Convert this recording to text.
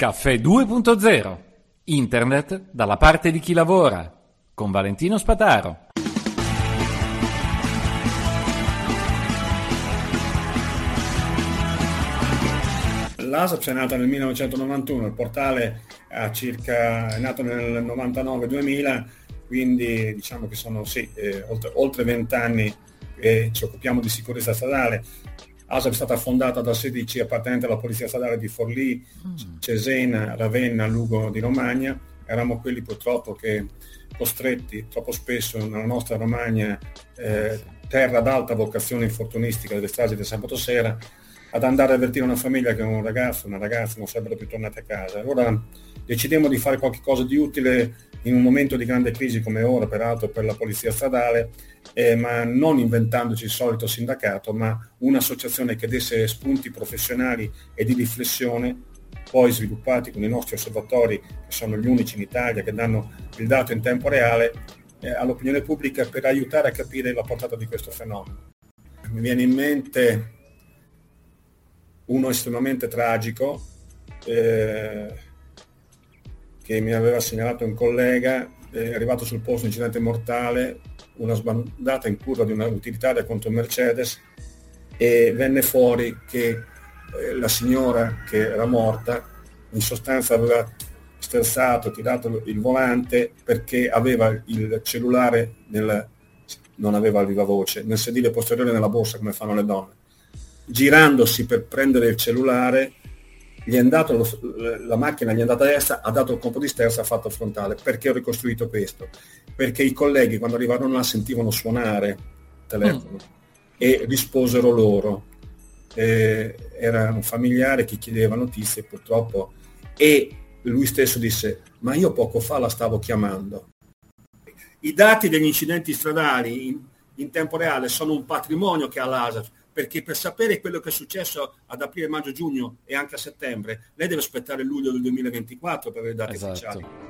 Caffè 2.0. Internet dalla parte di chi lavora. Con Valentino Spataro. l'ASAP è nata nel 1991, il portale circa, è nato nel 99-2000, quindi diciamo che sono sì, eh, oltre, 20 anni che ci occupiamo di sicurezza stradale. ASAP è stata fondata da 16 appartenenti alla Polizia Stradale di Forlì, mm. Cesena, Ravenna, Lugo di Romagna. Eravamo quelli purtroppo che costretti troppo spesso nella nostra Romagna, eh, terra ad alta vocazione infortunistica delle strade del sabato sera, ad andare a avvertire una famiglia che un ragazzo, una ragazza non sarebbero più tornati a casa. Allora decidemmo di fare qualcosa di utile in un momento di grande crisi come ora, peraltro per la polizia stradale, eh, ma non inventandoci il solito sindacato, ma un'associazione che desse spunti professionali e di riflessione poi sviluppati con i nostri osservatori, che sono gli unici in Italia che danno il dato in tempo reale, eh, all'opinione pubblica per aiutare a capire la portata di questo fenomeno. Mi viene in mente uno estremamente tragico eh, che mi aveva segnalato un collega, è arrivato sul posto un incidente mortale, una sbandata in curva di una utilitaria contro un Mercedes e venne fuori che eh, la signora che era morta in sostanza aveva sterzato, tirato il volante perché aveva il cellulare nel, non aveva viva voce, nel sedile posteriore nella borsa come fanno le donne girandosi per prendere il cellulare, gli è andato lo, la macchina gli è andata a destra, ha dato il colpo di sterza, ha fatto frontale. Perché ho ricostruito questo? Perché i colleghi quando arrivarono là sentivano suonare il telefono mm. e risposero loro. Eh, era un familiare che chiedeva notizie purtroppo e lui stesso disse ma io poco fa la stavo chiamando. I dati degli incidenti stradali in, in tempo reale sono un patrimonio che ha l'ASAF perché per sapere quello che è successo ad aprile, maggio, giugno e anche a settembre, lei deve aspettare luglio del 2024 per avere i dati esatto. ufficiali.